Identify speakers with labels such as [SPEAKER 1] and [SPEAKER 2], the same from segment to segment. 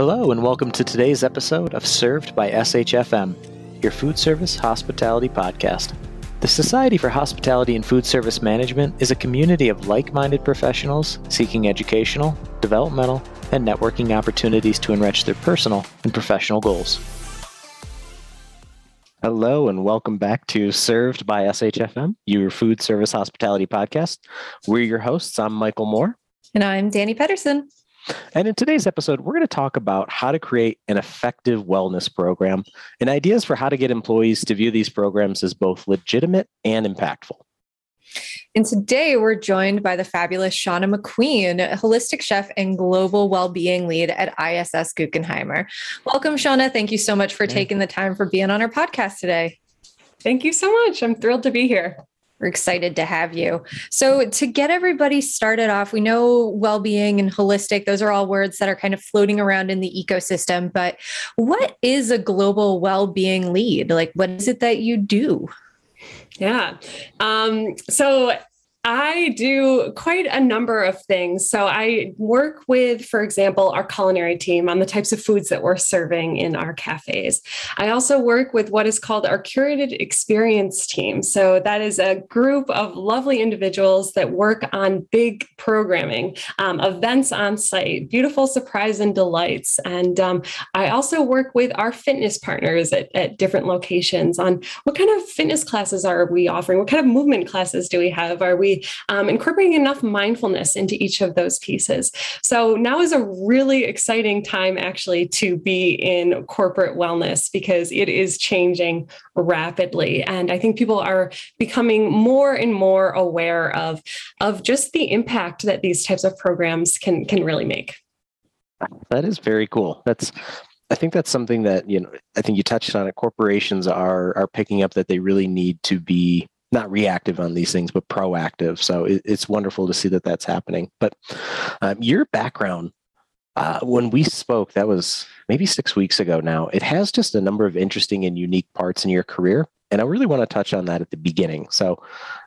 [SPEAKER 1] Hello, and welcome to today's episode of Served by SHFM, your food service hospitality podcast. The Society for Hospitality and Food Service Management is a community of like minded professionals seeking educational, developmental, and networking opportunities to enrich their personal and professional goals. Hello, and welcome back to Served by SHFM, your food service hospitality podcast. We're your hosts. I'm Michael Moore.
[SPEAKER 2] And I'm Danny Pedersen.
[SPEAKER 1] And in today's episode, we're going to talk about how to create an effective wellness program and ideas for how to get employees to view these programs as both legitimate and impactful.
[SPEAKER 2] And today we're joined by the fabulous Shauna McQueen, holistic chef and global well-being lead at ISS Guckenheimer. Welcome, Shauna. Thank you so much for taking the time for being on our podcast today.
[SPEAKER 3] Thank you so much. I'm thrilled to be here.
[SPEAKER 2] We're excited to have you. So, to get everybody started off, we know well being and holistic, those are all words that are kind of floating around in the ecosystem. But what is a global well being lead? Like, what is it that you do?
[SPEAKER 3] Yeah. Um, so I do quite a number of things. So I work with, for example, our culinary team on the types of foods that we're serving in our cafes. I also work with what is called our curated experience team. So that is a group of lovely individuals that work on big programming, um, events on site, beautiful surprise and delights. And um, I also work with our fitness partners at, at different locations on what kind of fitness classes are we offering? What kind of movement classes do we have? Are we um, incorporating enough mindfulness into each of those pieces. So now is a really exciting time actually to be in corporate wellness because it is changing rapidly. And I think people are becoming more and more aware of, of just the impact that these types of programs can, can really make.
[SPEAKER 1] That is very cool. That's I think that's something that you know. I think you touched on it. Corporations are are picking up that they really need to be not reactive on these things, but proactive. So it, it's wonderful to see that that's happening. But um, your background, uh, when we spoke, that was maybe six weeks ago now, it has just a number of interesting and unique parts in your career. And I really want to touch on that at the beginning. So,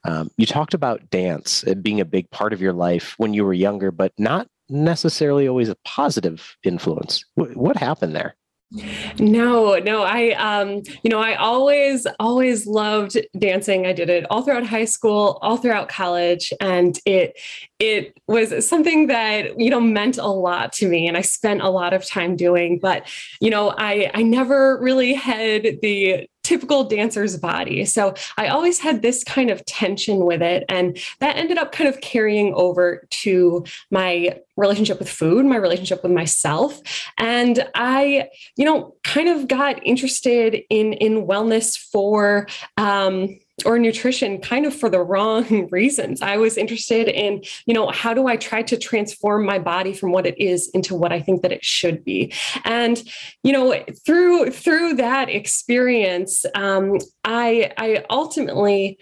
[SPEAKER 1] um, you talked about dance being a big part of your life when you were younger, but not necessarily always a positive influence. W- what happened there?
[SPEAKER 3] No, no, I um, you know, I always always loved dancing. I did it all throughout high school, all throughout college, and it it was something that, you know, meant a lot to me and I spent a lot of time doing, but you know, I I never really had the typical dancer's body. So I always had this kind of tension with it. And that ended up kind of carrying over to my relationship with food, my relationship with myself. And I, you know, kind of got interested in, in wellness for, um, or nutrition kind of for the wrong reasons. I was interested in, you know, how do I try to transform my body from what it is into what I think that it should be? And, you know, through through that experience, um, I I ultimately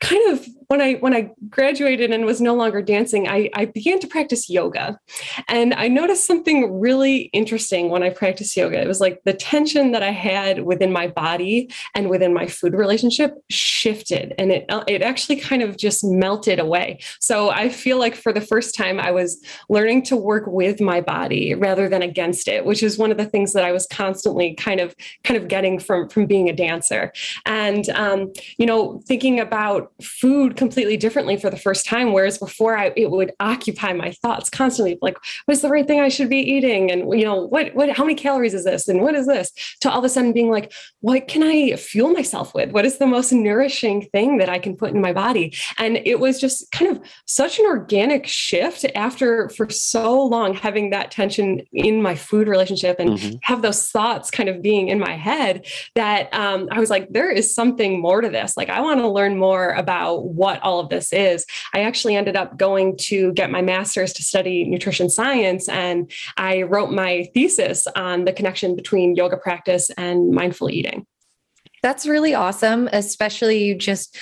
[SPEAKER 3] kind of when I when I graduated and was no longer dancing, I, I began to practice yoga. And I noticed something really interesting when I practiced yoga. It was like the tension that I had within my body and within my food relationship shifted and it it actually kind of just melted away. So I feel like for the first time I was learning to work with my body rather than against it, which is one of the things that I was constantly kind of kind of getting from from being a dancer. And um, you know, thinking about food completely differently for the first time. Whereas before I, it would occupy my thoughts constantly, like, what is the right thing I should be eating? And, you know, what, what, how many calories is this? And what is this? To all of a sudden being like, what can I fuel myself with? What is the most nourishing thing that I can put in my body? And it was just kind of such an organic shift after for so long having that tension in my food relationship and mm-hmm. have those thoughts kind of being in my head that um, I was like, there is something more to this. Like, I want to learn more about what all of this is. I actually ended up going to get my master's to study nutrition science, and I wrote my thesis on the connection between yoga practice and mindful eating.
[SPEAKER 2] That's really awesome, especially just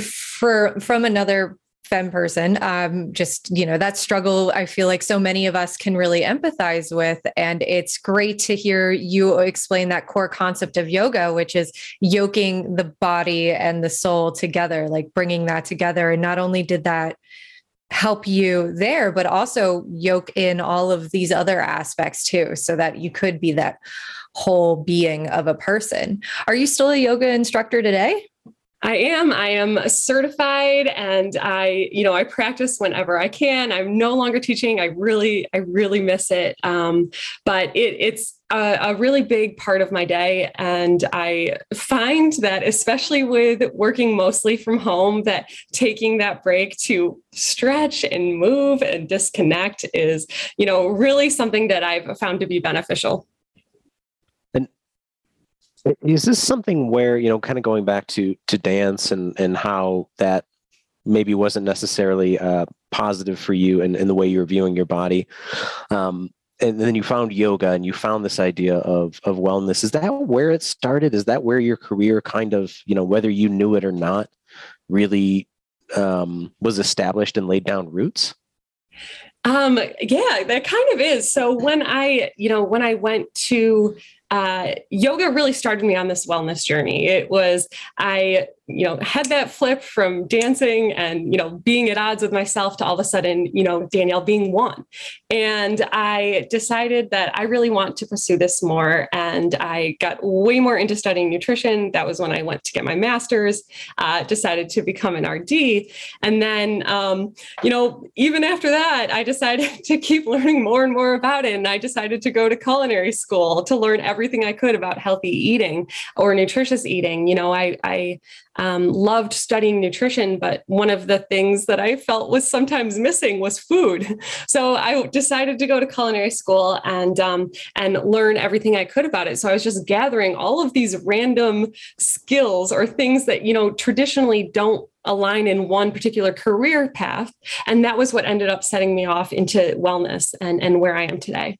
[SPEAKER 2] for from another fem person um, just you know that struggle i feel like so many of us can really empathize with and it's great to hear you explain that core concept of yoga which is yoking the body and the soul together like bringing that together and not only did that help you there, but also yoke in all of these other aspects too, so that you could be that whole being of a person. Are you still a yoga instructor today?
[SPEAKER 3] I am. I am certified and I, you know, I practice whenever I can. I'm no longer teaching. I really, I really miss it. Um, but it, it's a, a, really big part of my day. And I find that, especially with working mostly from home, that taking that break to stretch and move and disconnect is, you know, really something that I've found to be beneficial.
[SPEAKER 1] Is this something where you know, kind of going back to to dance and and how that maybe wasn't necessarily uh, positive for you and in, in, the way you're viewing your body, um, and then you found yoga and you found this idea of of wellness. Is that where it started? Is that where your career kind of you know, whether you knew it or not, really um, was established and laid down roots?
[SPEAKER 3] Um, yeah, that kind of is. So when I, you know, when I went to uh, yoga really started me on this wellness journey. It was, I you know had that flip from dancing and you know being at odds with myself to all of a sudden you know danielle being one. And i decided that i really want to pursue this more and i got way more into studying nutrition. That was when i went to get my master's uh, decided to become an rd and then um, you know even after that i decided to keep learning more and more about it. And i decided to go to culinary school to learn everything i could about healthy eating or nutritious eating. You know i i um, loved studying nutrition, but one of the things that I felt was sometimes missing was food. So I decided to go to culinary school and um, and learn everything I could about it. So I was just gathering all of these random skills or things that you know traditionally don't align in one particular career path, and that was what ended up setting me off into wellness and and where I am today.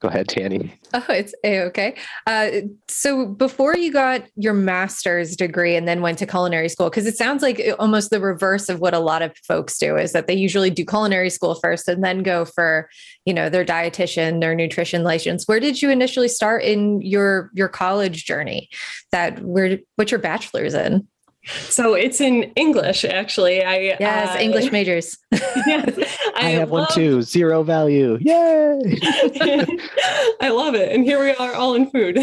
[SPEAKER 1] Go ahead, Danny.
[SPEAKER 2] Oh, it's okay. Uh, so before you got your master's degree and then went to culinary school, because it sounds like almost the reverse of what a lot of folks do is that they usually do culinary school first and then go for, you know, their dietitian, their nutrition license. Where did you initially start in your your college journey? That where what's your bachelor's in?
[SPEAKER 3] So it's in English, actually. I
[SPEAKER 2] yes, uh, English majors.
[SPEAKER 1] yes, I, I have love, one too. Zero value. Yay!
[SPEAKER 3] I love it, and here we are, all in food.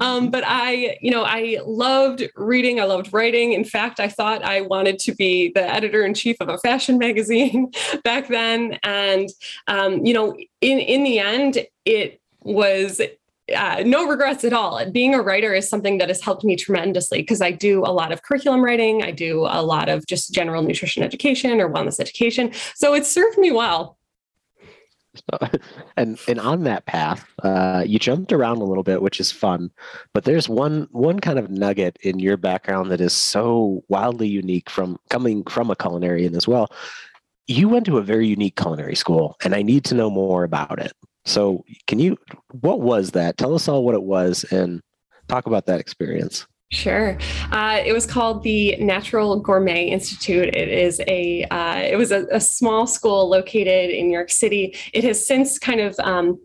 [SPEAKER 3] um, but I, you know, I loved reading. I loved writing. In fact, I thought I wanted to be the editor in chief of a fashion magazine back then. And um, you know, in in the end, it was uh, no regrets at all. Being a writer is something that has helped me tremendously because I do a lot of curriculum writing. I do a lot of just general nutrition education or wellness education. So it's served me well.
[SPEAKER 1] and and on that path, uh, you jumped around a little bit, which is fun. But there's one one kind of nugget in your background that is so wildly unique from coming from a culinarian as well. You went to a very unique culinary school, and I need to know more about it. So, can you, what was that? Tell us all what it was and talk about that experience.
[SPEAKER 3] Sure. Uh, it was called the Natural Gourmet Institute. It is a uh, it was a, a, small school located in New York City. It has since kind of um,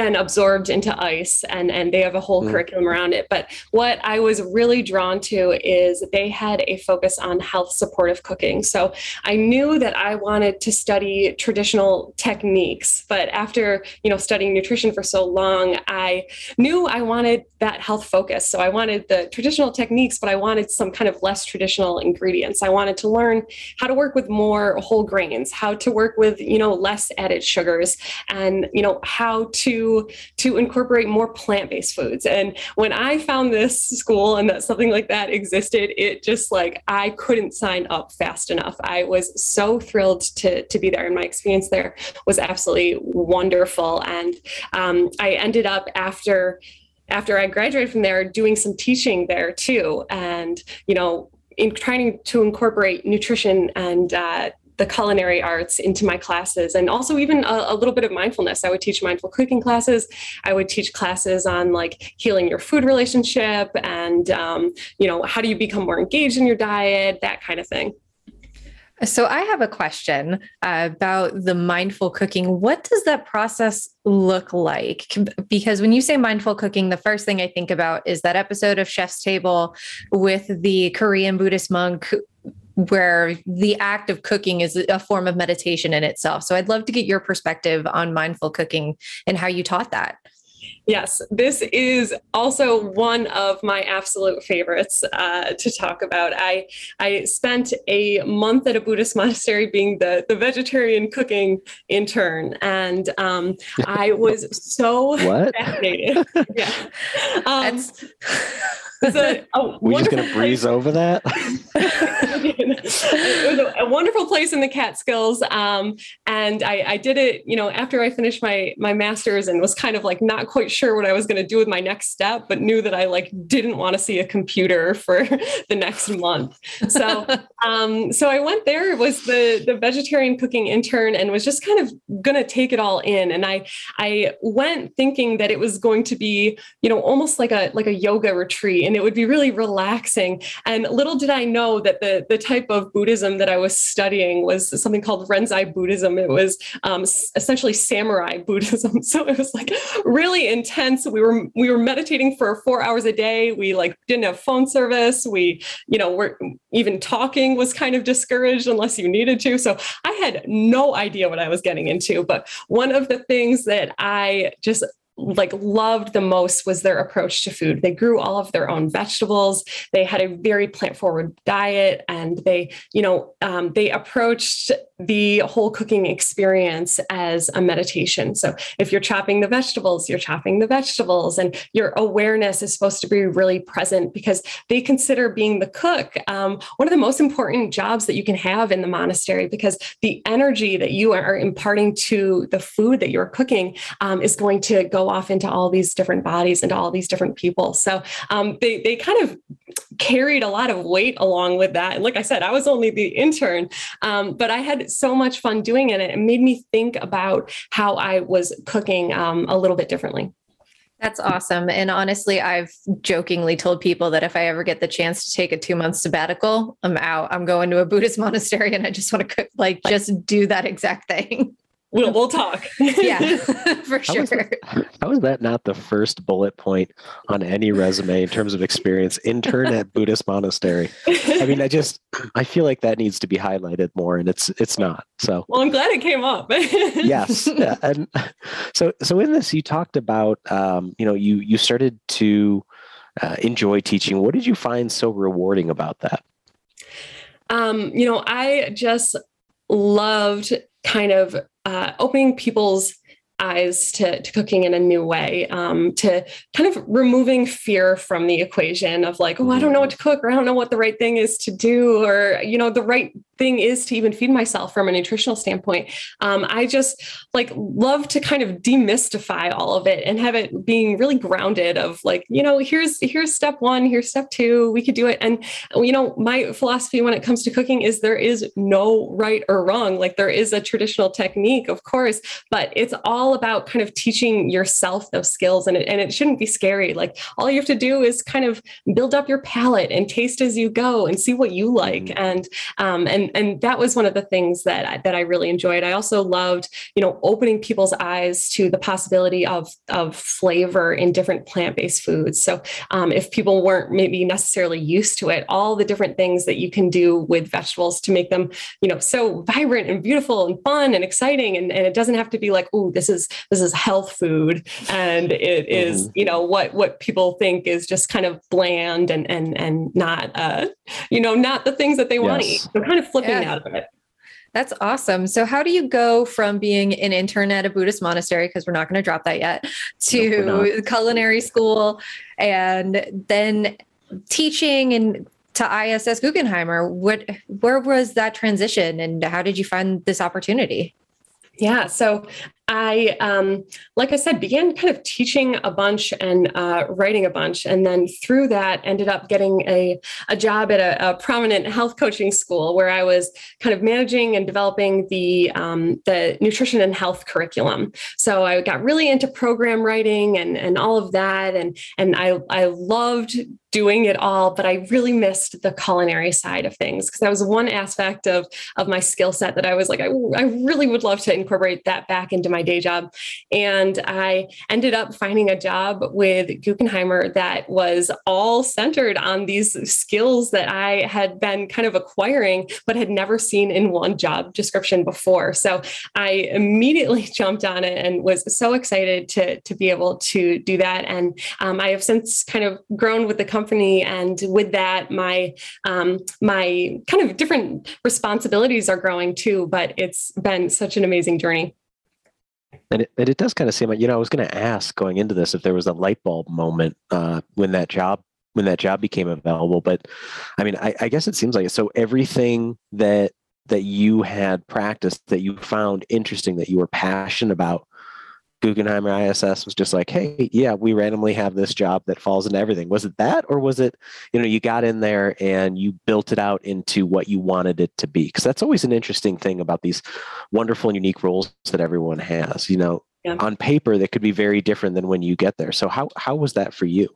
[SPEAKER 3] been absorbed into ICE and and they have a whole mm. curriculum around it. But what i was really drawn to is they had a focus on health supportive cooking. So i knew that i wanted to study traditional techniques but after you know studying nutrition for so long i knew i wanted that health focus. So i wanted the traditional techniques but i wanted some kind of less traditional ingredients. I wanted to learn how to work with more whole grains how to work with you know less added sugars and you know how to to incorporate more plant-based foods. And when i found this school and that something like that existed it just like i couldn't sign up fast enough. I was so thrilled to to be there and my experience there was absolutely wonderful. And um, i ended up after after i graduated from there doing some teaching there too and you know in trying to incorporate nutrition and uh, the culinary arts into my classes and also even a, a, little bit of mindfulness. I would teach mindful cooking classes. I would teach classes on like healing your food relationship and, um, you know, how do you become more engaged in your diet, that kind of thing.
[SPEAKER 2] So, I have a question uh, about the mindful cooking. What does that process look like? Because when you say mindful cooking, the first thing I think about is that episode of Chef's Table with the Korean Buddhist monk where the act of cooking is a form of meditation in itself. So I'd love to get your perspective on mindful cooking and how you taught that.
[SPEAKER 3] Yes, this is also one of my absolute favorites uh, to talk about. I I spent a month at a Buddhist monastery being the the vegetarian cooking intern, and um, I was so fascinated. yeah. Um,
[SPEAKER 1] a, a We're just going to breeze over that.
[SPEAKER 3] it was a, a, wonderful place in the Catskills, um, and I, I, did it. You know, after I finished my my master's and was kind of like not quite sure what I was going to do with my next step, but knew that I like didn't want to see a computer for the next month. So, um, so I went there. It was the the vegetarian cooking intern and was just kind of going to take it all in. And I I went thinking that it was going to be you know almost like a like a yoga retreat and it would be really relaxing. And little did I know that the, the type of Buddhism that I was studying was something called Rinzai Buddhism. It was um, essentially samurai Buddhism. So it was like really intense. We were we were meditating for four hours a day. We like didn't have phone service. We, you know, were even talking was kind of discouraged unless you needed to. So I had no idea what I was getting into. But one of the things that I just like loved the most was their approach to food. They grew all of their own vegetables. They had a very plant forward diet, and they, you know, um, they approached the whole cooking experience as a meditation. So if you're chopping the vegetables, you're chopping the vegetables, and your awareness is supposed to be really present because they consider being the cook um, one of the most important jobs that you can have in the monastery because the energy that you are imparting to the food that you're cooking um, is going to go off into all these different bodies, and all these different people. So um, they, they kind of carried a lot of weight along with that. And like I said, I was only the intern, um, but I had so much fun doing it. It made me think about how I was cooking um, a little bit differently.
[SPEAKER 2] That's awesome. And honestly, I've jokingly told people that if I ever get the chance to take a two month sabbatical, I'm out. I'm going to a Buddhist monastery and I just want to cook, like just do that exact thing.
[SPEAKER 3] We'll we'll talk.
[SPEAKER 2] yeah, for sure.
[SPEAKER 1] How is, that, how is that not the first bullet point on any resume in terms of experience? Intern at Buddhist monastery. I mean, I just I feel like that needs to be highlighted more, and it's it's not. So
[SPEAKER 3] well, I'm glad it came up.
[SPEAKER 1] yes, yeah. and so so in this, you talked about um, you know you you started to uh, enjoy teaching. What did you find so rewarding about that?
[SPEAKER 3] Um, you know, I just loved kind of uh, opening people's eyes to, to cooking in a new way, um, to kind of removing fear from the equation of like, oh, I don't know what to cook, or I don't know what the right thing is to do, or, you know, the right thing is to even feed myself from a nutritional standpoint. Um, I just like love to kind of demystify all of it and have it being really grounded of like, you know, here's here's step one, here's step two, we could do it. And you know, my philosophy when it comes to cooking is there is no right or wrong. Like there is a traditional technique, of course, but it's all about kind of teaching yourself those skills and it, and it shouldn't be scary. Like all you have to do is kind of build up your palate and taste as you go and see what you like. Mm-hmm. And um, and and that was one of the things that I, that I really enjoyed. I also loved, you know, opening people's eyes to the possibility of of flavor in different plant based foods. So um, if people weren't maybe necessarily used to it, all the different things that you can do with vegetables to make them, you know, so vibrant and beautiful and fun and exciting, and, and it doesn't have to be like, oh, this is this is health food, and it is, mm-hmm. you know, what what people think is just kind of bland and and and not, uh, you know, not the things that they yes. want to eat. So kind of flipping yeah. out of it.
[SPEAKER 2] That's awesome. So, how do you go from being an intern at a Buddhist monastery, because we're not going to drop that yet, to nope, culinary school and then teaching and to ISS Guckenheimer? What, where was that transition and how did you find this opportunity?
[SPEAKER 3] Yeah, so I, um, like I said, began kind of teaching a bunch and uh, writing a bunch. And then through that, ended up getting a, a job at a, a, prominent health coaching school where I was kind of managing and developing the, um, the nutrition and health curriculum. So I got really into program writing and, and all of that. And, and I, I loved doing it all, but I really missed the culinary side of things because that was one aspect of of my skill set that I was like, I, I really would love to incorporate that back into my day job. And I ended up finding a job with Guckenheimer that was all centered on these skills that I had been kind of acquiring, but had never seen in one job description before. So I immediately jumped on it and was so excited to, to be able to do that. And um, I have since kind of grown with the company. And with that, my um, my kind of different responsibilities are growing too. But it's been such an amazing journey.
[SPEAKER 1] And it, and it does kind of seem like, you know, I was going to ask going into this if there was a light bulb moment uh, when that job when that job became available. But I mean, I, I guess it seems like it. So everything that that you had practiced that you found interesting that you were passionate about Guckenheimer ISS was just like, hey, yeah, we randomly have this job that falls into everything. Was it that, or was it, you know, you got in there and you built it out into what you wanted it to be? Because that's always an interesting thing about these wonderful and unique roles that everyone has. You know, yeah. on paper, they could be very different than when you get there. So how how was that for you?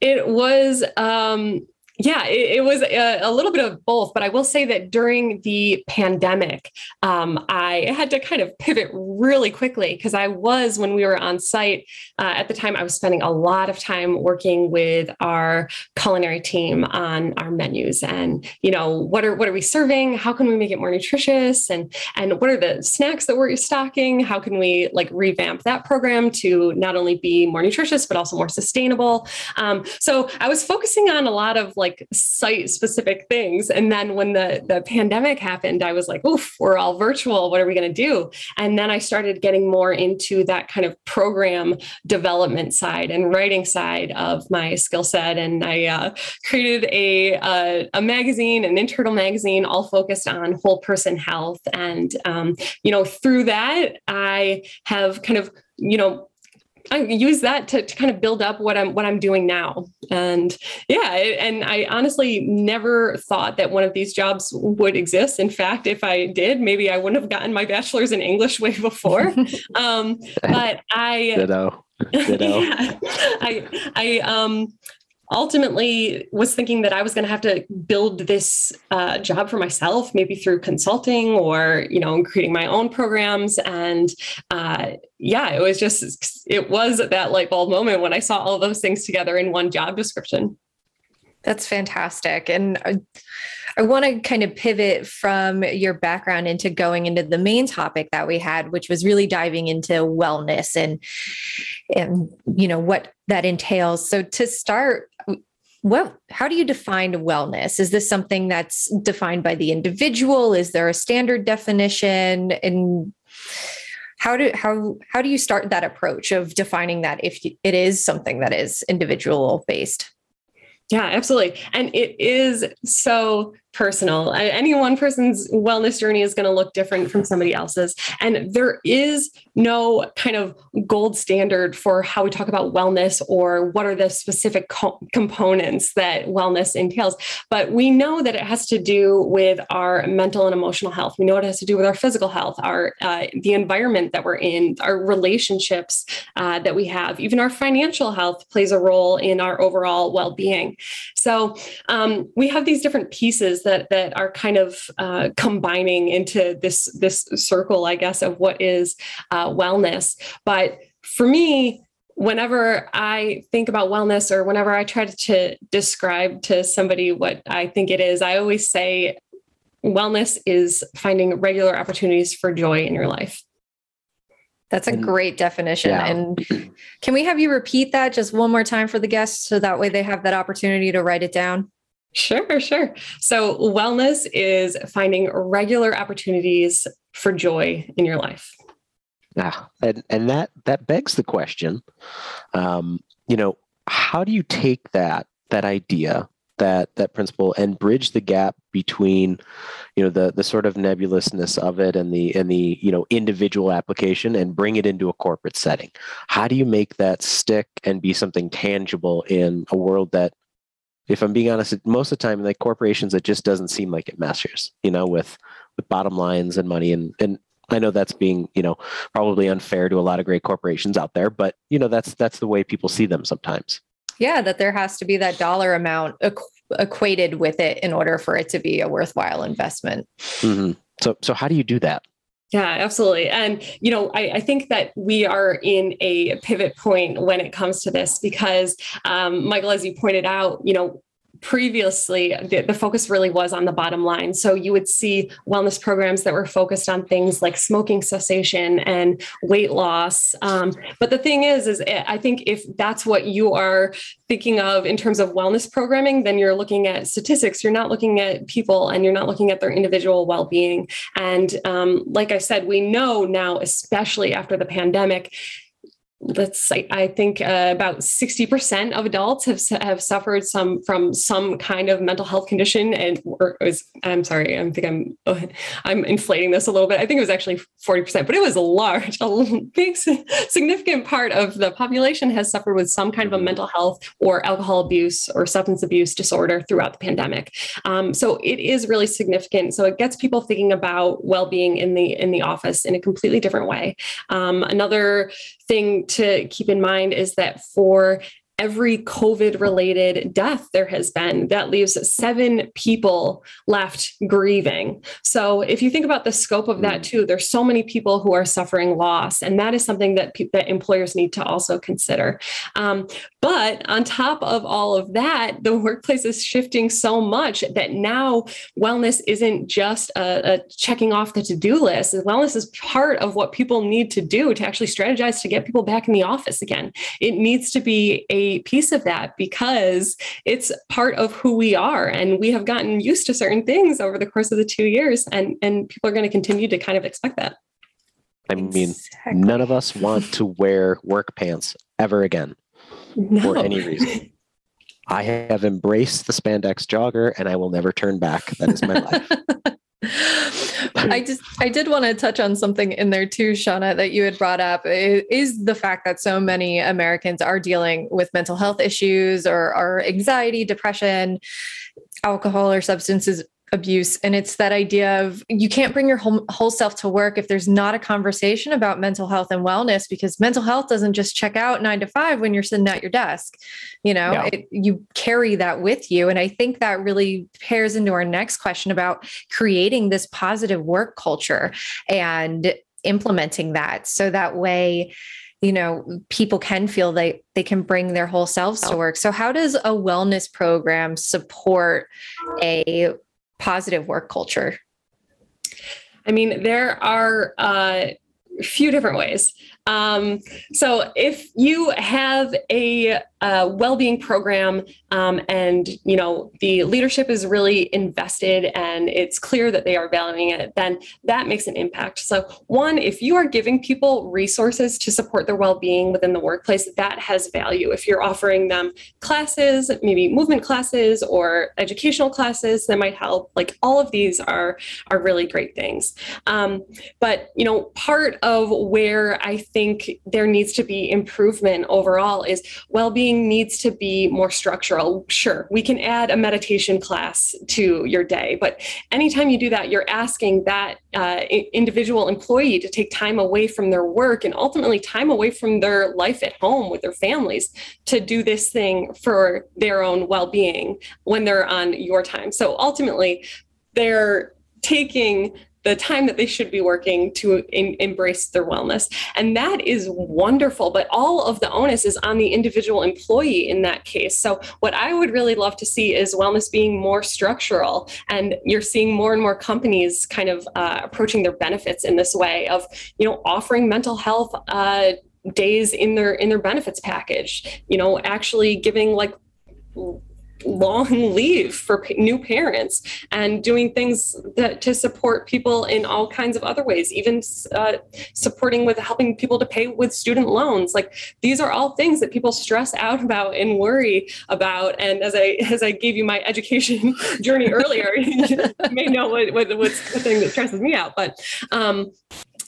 [SPEAKER 3] It was um yeah, it, it was a, a, little bit of both, but I will say that during the pandemic, um, I had to kind of pivot really quickly because I was, when we were on site uh, at the time, I was spending a lot of time working with our culinary team on our menus and, you know, what are what are we serving? How can we make it more nutritious? And and what are the snacks that we're stocking? How can we like revamp that program to not only be more nutritious but also more sustainable? Um, so I was focusing on a lot of like like site specific things. And then when the, the pandemic happened, I was like, oof, we're all virtual. What are we going to do? And then I started getting more into that kind of program development side and writing side of my skill set. And I uh, created a, a, a, magazine, an internal magazine, all focused on whole person health. And, um, you know, through that, I have kind of, you know, I use that to, to kind of build up what I'm what I'm doing now. And yeah, and I honestly never thought that one of these jobs would exist. In fact, if I did, maybe I wouldn't have gotten my bachelor's in English way before. um, but I
[SPEAKER 1] Ditto. Ditto.
[SPEAKER 3] yeah, I I um ultimately was thinking that I was going to have to build this uh, job for myself, maybe through consulting or you know creating my own programs. And uh, yeah, it was just it was that light bulb moment when I saw all those things together in one job description.
[SPEAKER 2] That's fantastic, and. Uh, I want to kind of pivot from your background into going into the main topic that we had, which was really diving into wellness and and you know what that entails. So to start, what how do you define wellness? Is this something that's defined by the individual? Is there a standard definition? And how do how how do you start that approach of defining that if it is something that is individual based
[SPEAKER 3] yeah absolutely. And it is so personal. Any one person's wellness journey is going to look different from somebody else's. And there is no kind of gold standard for how we talk about wellness or what are the specific co- components that wellness entails. But we know that it has to do with our mental and emotional health. We know it has to do with our physical health, our uh, the environment that we're in, our relationships uh, that we have, even our financial health plays a role in our overall well-being. So um, we have these different pieces that that are kind of uh, combining into this this circle, I guess, of what is uh, wellness. But for me, whenever I think about wellness or whenever I try to describe to somebody what I think it is, I always say wellness is finding regular opportunities for joy in your life.
[SPEAKER 2] That's a great definition. Yeah. And can we have you repeat that just one more time for the guests so that way they have that opportunity to write it down?
[SPEAKER 3] Sure, sure. So, wellness is finding regular opportunities for joy in your life.
[SPEAKER 1] Yeah, and and that that begs the question. Um, you know, how do you take that that idea, that that principle, and bridge the gap between, you know, the the sort of nebulousness of it and the and the you know individual application, and bring it into a corporate setting? How do you make that stick and be something tangible in a world that if I'm being honest, most of the time, like corporations, it just doesn't seem like it measures, you know, with with bottom lines and money. And and I know that's being, you know, probably unfair to a lot of great corporations out there, but you know, that's that's the way people see them sometimes.
[SPEAKER 2] yeah that there has to be that dollar amount equ- equated with it in order for it to be a worthwhile investment
[SPEAKER 1] mm-hmm. so so how do you do that
[SPEAKER 3] yeah, absolutely. And, you know, I, I, think that we are in a pivot point when it comes to this because, um, Michael, as you pointed out, you know, previously the, the, focus really was on the bottom line. So you would see wellness programs that were focused on things like smoking cessation and weight loss. Um, but the thing is is i think if that's what you are thinking of in terms of wellness programming then you're looking at statistics. You're not looking at people and you're not looking at their individual well-being. And um, like i said we know now especially after the pandemic let's say I think uh, about 60% of adults have have suffered some from some kind of mental health condition and or was I'm sorry I think I'm oh, I'm inflating this a little bit. I think it was actually 40% but it was a large a big significant part of the population has suffered with some kind of a mm-hmm. mental health or alcohol abuse or substance abuse disorder throughout the pandemic. Um, so it is really significant. So it gets people thinking about well-being in the in the office in a completely different way. Um, another thing to keep in mind is that for every COVID related death there has been. That leaves seven people left grieving. So if you think about the scope of that hmm. too, there's so many people who are suffering loss, and that is something that pe- that employers need to also consider. Um, but on top of all of that, the workplace is shifting so much that now wellness isn't just a, a checking off the to do list. Wellness is part of what people need to do to actually strategize to get people back in the office again. It needs to be a piece of that because it's part of who we are. And we have gotten used to certain things over the course of the two years, and, and people are going to continue to kind of expect that.
[SPEAKER 1] I mean, exactly. none of us want to wear work pants ever again no. for any reason. I have embraced the spandex jogger and I will never turn back. That is my life.
[SPEAKER 2] I just I did want to touch on something in there too, Shauna, that you had brought up. Is the fact that so many Americans are dealing with mental health issues or, or anxiety, depression, alcohol or substances abuse. And it's that idea of you can't bring your whole, whole self to work if there's not a conversation about mental health and wellness because mental health doesn't just check out 9 to 5 when you're sitting at your desk. You know yeah. it, you carry that with you. And i think that really pairs into our next question about creating this positive work culture and implementing that. So that way you know people can feel they they can bring their whole selves to work. So how does a wellness program support a positive work culture?
[SPEAKER 3] I mean, there are a few different ways. Um, so if you have a, a well-being program um, and you know the leadership is really invested and it's clear that they are valuing it, then that makes an impact. So one, if you are giving people resources to support their well-being within the workplace, that has value. If you're offering them classes, maybe movement classes or educational classes that might help, like all of these are are really great things. Um, but you know, part of where I think there needs to be improvement overall is well-being needs to be more structural. Sure, we can add a meditation class to your day, but anytime you do that, you're asking that uh, individual employee to take time away from their work and ultimately time away from their life at home with their families to do this thing for their own well-being when they're on your time. So ultimately, they're taking the time that they should be working to in, embrace their wellness. And that is wonderful. But all of the onus is on the individual employee in that case. So, what I would really love to see is wellness being more structural. And you're seeing more and more companies kind of uh, approaching their benefits in this way of, you know, offering mental health. Uh, days in their in their benefits package you know actually giving like long leave for new parents and doing things that to support people in all kinds of other ways even uh, supporting with helping people to pay with student loans. Like these are all things that people stress out about and worry about. And as i as i gave you my education journey earlier you may know what, what what's the thing that stresses me out. But um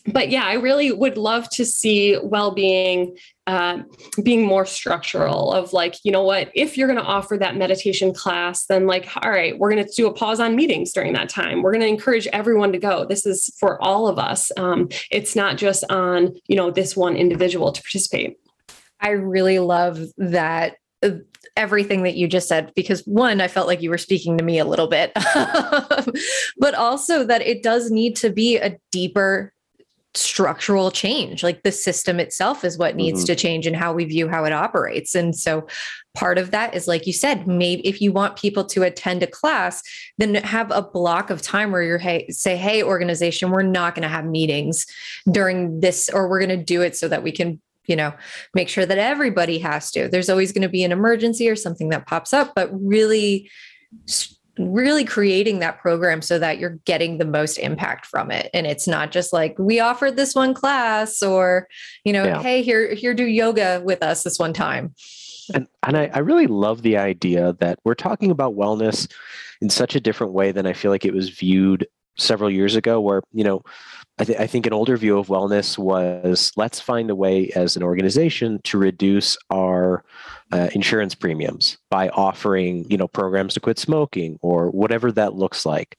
[SPEAKER 3] but yeah, I really would love to see well-being uh, being more structural. Of like, you know what, if you're going to offer that meditation class, then like, all right, we're going to do a pause on meetings during that time. We're going to encourage everyone to go. This is for all of us. Um, it's not just on you know this one individual to participate.
[SPEAKER 2] I really love that everything that you just said because one, I felt like you were speaking to me a little bit, but also that it does need to be a deeper structural change. Like the system itself is what needs mm-hmm. to change and how we view how it operates. And so part of that is like you said, maybe if you want people to attend a class, then have a block of time where you're hey, say, hey, organization, we're not going to have meetings during this, or we're going to do it so that we can you know make sure that everybody has to there's always going to be an emergency or something that pops up but really really creating that program so that you're getting the most impact from it and it's not just like we offered this one class or you know yeah. hey here here do yoga with us this one time
[SPEAKER 1] and and I, I really love the idea that we're talking about wellness in such a different way than i feel like it was viewed several years ago where you know I, th- I, think an older view of wellness was let's find a way as an organization to reduce our uh, insurance premiums by offering you know programs to quit smoking or whatever that looks like.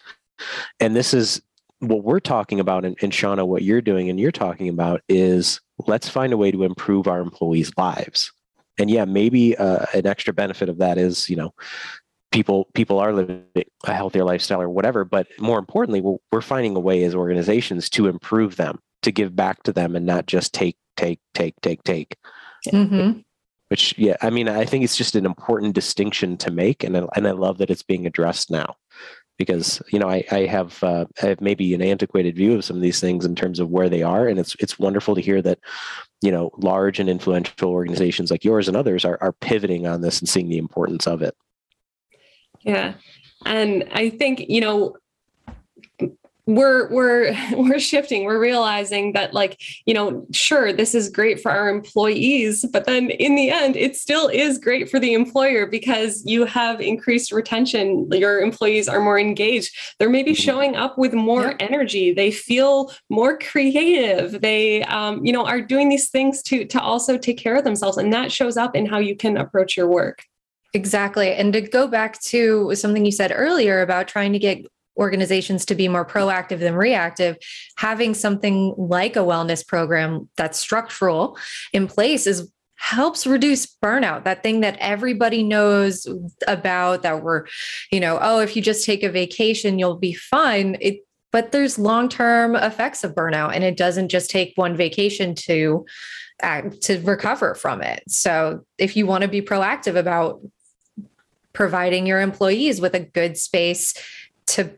[SPEAKER 1] And this is what we're talking about and, and shauna what you're doing and you're talking about is let's find a way to improve our employees lives. And yeah maybe uh, an extra benefit of that is you know people people are living a healthier lifestyle or whatever but more importantly we're, we're finding a way as organizations to improve them to give back to them and not just take take take take take mm-hmm. which yeah i mean i think it's just an important distinction to make and I, and I love that it's being addressed now because you know I, I have uh, I have maybe an antiquated view of some of these things in terms of where they are, and it's it's wonderful to hear that you know large and influential organizations like yours and others are are pivoting on this and seeing the importance of it.
[SPEAKER 3] Yeah. And I think, you know, we're we're we're shifting. We're realizing that like you know sure this is great for our employees but then in the end it still is great for the employer because you have increased retention. Your employees are more engaged. They're maybe mm-hmm. showing up with more yeah. energy. They feel more creative. They um, you know are doing these things to to also take care of themselves. And that shows up in how you can approach your work
[SPEAKER 2] Exactly. And to go back to something you said earlier about trying to get organizations to be more proactive than reactive, having something like a wellness program that's structural in place is helps reduce burnout. That thing that everybody knows about that we're you know oh if you just take a vacation you'll be fine. It but there's long-term effects of burnout and it doesn't just take one vacation to to recover from it. So if you want to be proactive about providing your employees with a good space to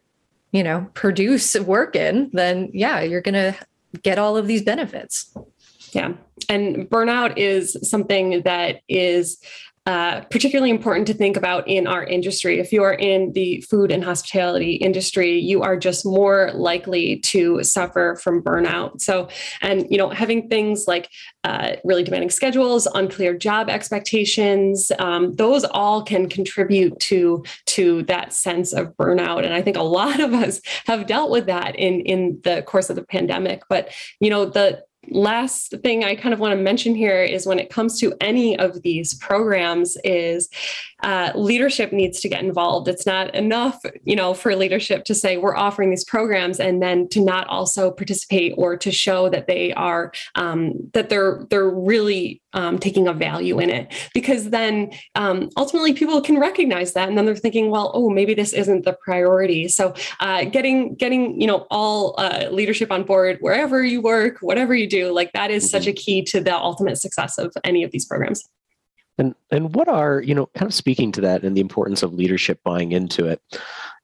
[SPEAKER 2] you know produce work in then yeah you're going to get all of these benefits.
[SPEAKER 3] Yeah. And burnout is something that is uh, particularly important to think about in our industry. If you are in the food and hospitality industry, you are just more likely to suffer from burnout. So, and you know, having things like uh, really demanding schedules, unclear job expectations, um, those all can contribute to to that sense of burnout. And I think a lot of us have dealt with that in in the course of the pandemic. But you know, the last thing I kind of want to mention here is when it comes to any of these programs is uh, leadership needs to get involved. It's not enough, you know, for leadership to say we're offering these programs and then to not also participate or to show that they are um, that they're they're really um, taking a value in it. Because then um, ultimately people can recognize that, and then they're thinking, well, oh, maybe this isn't the priority. So uh, getting getting you know all uh, leadership on board wherever you work, whatever you do, like that is mm-hmm. such a key to the ultimate success of any of these programs.
[SPEAKER 1] And and what are you know kind of speaking to that and the importance of leadership buying into it.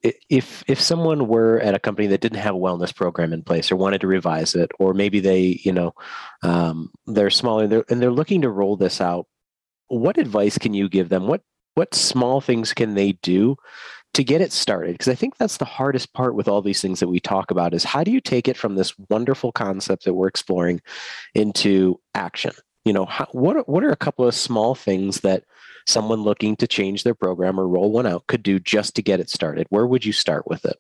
[SPEAKER 1] If if someone were at a company that didn't have a wellness program in place or wanted to revise it, or maybe they you know um, they're smaller they're, and they're looking to roll this out, what advice can you give them? What what small things can they do to get it started because i think that's the hardest part with all these things that we talk about is how do you take it from this wonderful concept that we're exploring into action you know how, what what are a couple of small things that someone looking to change their program or roll one out could do just to get it started. Where would you start with it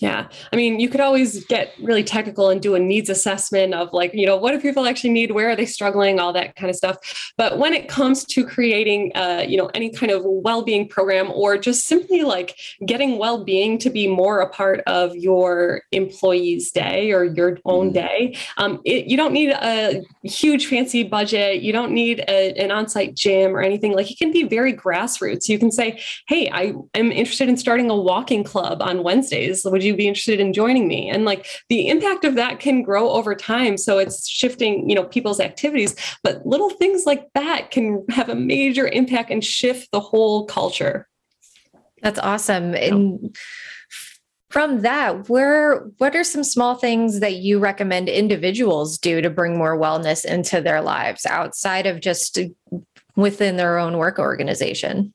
[SPEAKER 3] Yeah. I mean, you could always get really technical and do a needs assessment of like, you know, what do people actually need? Where are they struggling? All that kind of stuff. But when it comes to creating, uh, you know, any kind of well-being program or just simply like getting well-being to be more a part of your employee's day or your own mm. day, um, it, you don't need a huge fancy budget. You don't need a, an on-site gym or anything. Like it can be very grassroots. You can say, hey, I am interested in starting a walking club on Wednesdays. Would you you be interested in joining me? And like the impact of that can grow over time. So it's shifting you know people's activities but little things like that can have a major impact and shift the whole culture.
[SPEAKER 2] That's awesome. And from that where what are some small things that you recommend individuals do to bring more wellness into their lives outside of just within their own work organization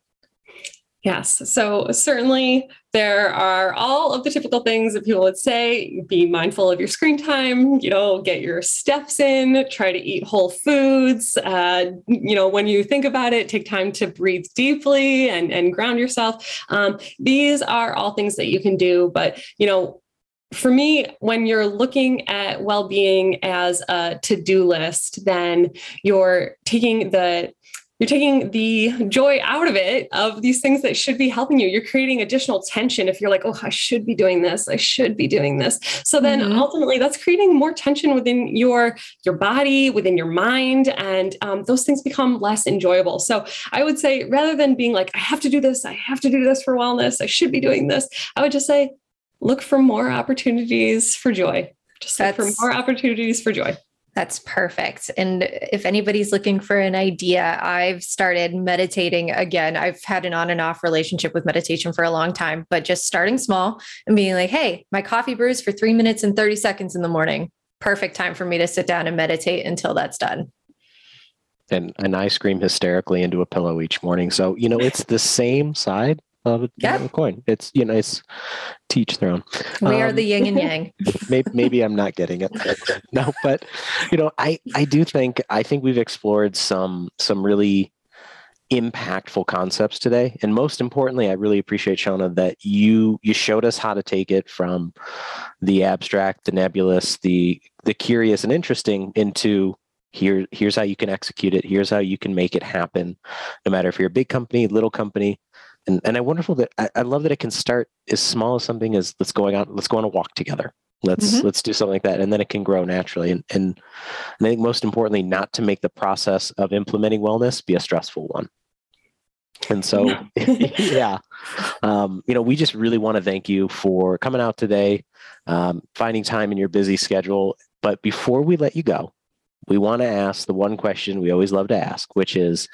[SPEAKER 3] Yes. So certainly there are all of the typical things that people would say be mindful of your screen time, you know, get your steps in, try to eat whole foods. Uh, you know, when you think about it, take time to breathe deeply and, and ground yourself. Um, these are all things that you can do. But, you know, for me, when you're looking at well being as a to do list, then you're taking the you're taking the joy out of it of these things that should be helping you. You're creating additional tension if you're like oh i should be doing this. I should be doing this. So then mm-hmm. ultimately that's creating more tension within your your body within your mind and um, those things become less enjoyable. So i would say rather than being like i have to do this. I have to do this for wellness. I should be doing this i would just say look for more opportunities for joy. Just look for more opportunities for joy
[SPEAKER 2] that's perfect. And if anybody's looking for an idea, I've started meditating again. I've had an on and off relationship with meditation for a long time, but just starting small and being like, hey, my coffee brews for three minutes and 30 seconds in the morning. Perfect time for me to sit down and meditate until that's done.
[SPEAKER 1] And, and I scream hysterically into a pillow each morning. So, you know, it's the same side of a yep. coin. It's you know, it's teach their own.
[SPEAKER 2] We um, are the yin and yang.
[SPEAKER 1] maybe, maybe I'm not getting it. no, but you know, I I do think I think we've explored some some really impactful concepts today and most importantly i really appreciate shauna that you you showed us how to take it from the abstract the nebulous the the curious and interesting into here here's how you can execute it here's how you can make it happen no matter if you're a big company little company and and I wonderful that I, I, love that it can start as small as something as let's going on let's go on a walk together. Let's mm-hmm. let's do something like that. And then it can grow naturally. And, and and I think most importantly not to make the process of implementing wellness be a stressful one. And so yeah. um, you know we just really want to thank you for coming out today um, finding time in your busy schedule. But before we let you go we want to ask the one question we always love to ask, which is,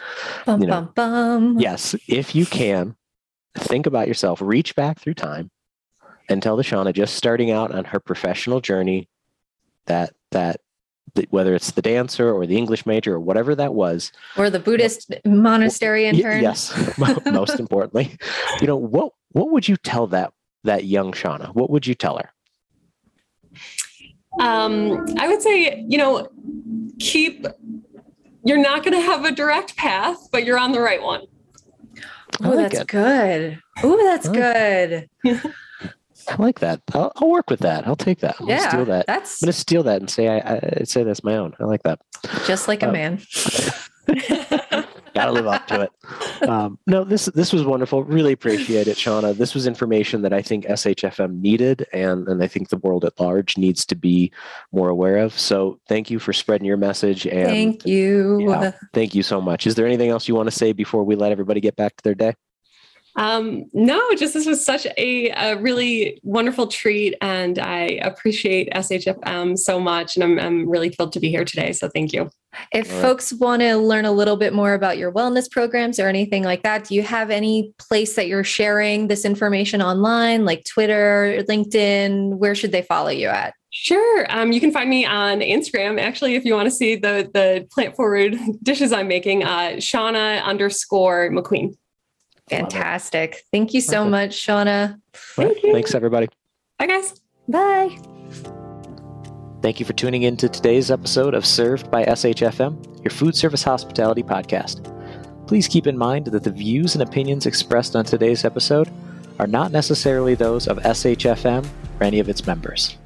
[SPEAKER 1] bum, you know, bum, bum. yes, if you can, think about yourself, reach back through time and tell the Shauna just starting out on her professional journey that that whether it's the dancer or the English major or whatever that was,
[SPEAKER 2] or the Buddhist monastery intern.
[SPEAKER 1] Yes, most importantly, you know what what would you tell that that young Shauna? What would you tell her?
[SPEAKER 3] Um, I would say, you know, keep. You're not going to have a direct path, but you're on the right one.
[SPEAKER 2] Oh, like that's it. good. Oh, that's good.
[SPEAKER 1] I like that. I'll, I'll, work with that. I'll take that. i yeah, steal that. That's... I'm going to steal that and say I, I, say that's my own. I like that.
[SPEAKER 2] Just like um, a man.
[SPEAKER 1] Gotta live up to it. Um, no, this this was wonderful. Really appreciate it, Shauna. This was information that I think SHFM needed, and and I think the world at large needs to be more aware of. So thank you for spreading your message. And
[SPEAKER 2] thank you.
[SPEAKER 1] Yeah, thank you so much. Is there anything else you want to say before we let everybody get back to their day?
[SPEAKER 3] Um, no, just this was such a, a, really wonderful treat, and I appreciate SHFM so much, and I'm, I'm really thrilled to be here today. So thank you.
[SPEAKER 2] If right. folks want to learn a little bit more about your wellness programs or anything like that, do you have any place that you're sharing this information online, like Twitter, LinkedIn? Where should they follow you at?
[SPEAKER 3] Sure. Um, you can find me on Instagram. Actually, if you want to see the the plant forward dishes I'm making, uh, Shauna underscore McQueen.
[SPEAKER 2] Fantastic. Thank you so much, Shauna.
[SPEAKER 1] Thank you. Thanks, everybody.
[SPEAKER 3] Bye, guys.
[SPEAKER 2] Bye.
[SPEAKER 1] Thank you for tuning in to today's episode of Served by SHFM, your food service hospitality podcast. Please keep in mind that the views and opinions expressed on today's episode are not necessarily those of SHFM
[SPEAKER 4] or any of its members.